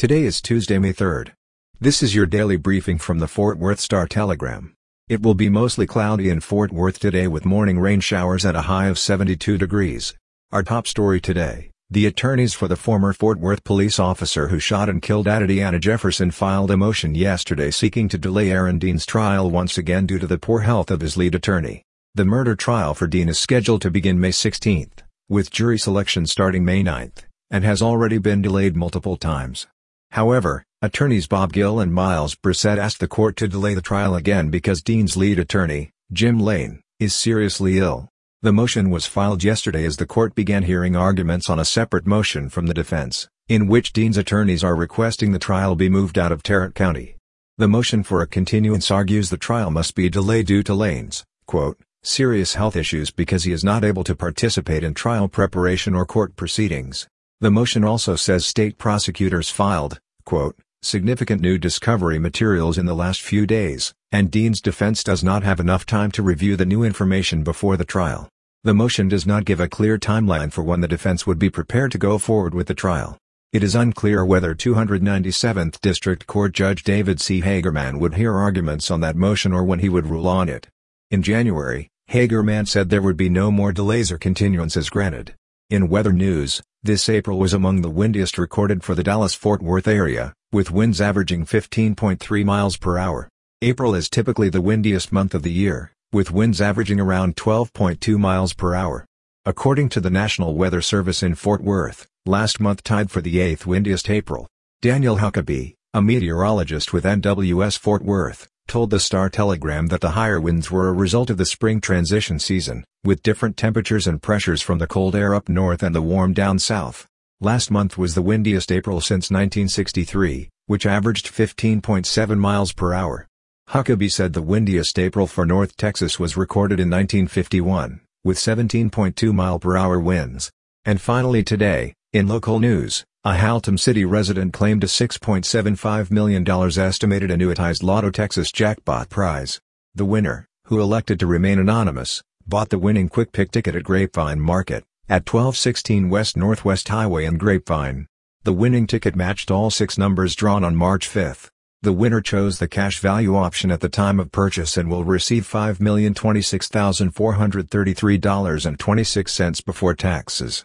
Today is Tuesday, May 3rd. This is your daily briefing from the Fort Worth Star Telegram. It will be mostly cloudy in Fort Worth today with morning rain showers at a high of 72 degrees. Our top story today, the attorneys for the former Fort Worth police officer who shot and killed Atatiana Jefferson filed a motion yesterday seeking to delay Aaron Dean's trial once again due to the poor health of his lead attorney. The murder trial for Dean is scheduled to begin May 16, with jury selection starting May 9, and has already been delayed multiple times. However, attorneys Bob Gill and Miles Brissette asked the court to delay the trial again because Dean's lead attorney, Jim Lane, is seriously ill. The motion was filed yesterday as the court began hearing arguments on a separate motion from the defense, in which Dean's attorneys are requesting the trial be moved out of Tarrant County. The motion for a continuance argues the trial must be delayed due to Lane's, quote, serious health issues because he is not able to participate in trial preparation or court proceedings. The motion also says state prosecutors filed, quote, significant new discovery materials in the last few days, and Dean's defense does not have enough time to review the new information before the trial. The motion does not give a clear timeline for when the defense would be prepared to go forward with the trial. It is unclear whether 297th District Court Judge David C. Hagerman would hear arguments on that motion or when he would rule on it. In January, Hagerman said there would be no more delays or continuances granted. In weather news, this April was among the windiest recorded for the Dallas-Fort Worth area, with winds averaging 15.3 miles per hour. April is typically the windiest month of the year, with winds averaging around 12.2 miles per hour. According to the National Weather Service in Fort Worth, last month tied for the eighth windiest April. Daniel Huckabee, a meteorologist with NWS Fort Worth, told the Star-Telegram that the higher winds were a result of the spring transition season, with different temperatures and pressures from the cold air up north and the warm down south. Last month was the windiest April since 1963, which averaged 15.7 miles per hour. Huckabee said the windiest April for North Texas was recorded in 1951, with 17.2 mile per hour winds. And finally today, in local news, a Haltom City resident claimed a $6.75 million estimated annuitized Lotto Texas jackpot prize. The winner, who elected to remain anonymous, bought the winning quick pick ticket at Grapevine Market, at 1216 West Northwest Highway in Grapevine. The winning ticket matched all six numbers drawn on March 5. The winner chose the cash value option at the time of purchase and will receive $5,026,433.26 before taxes.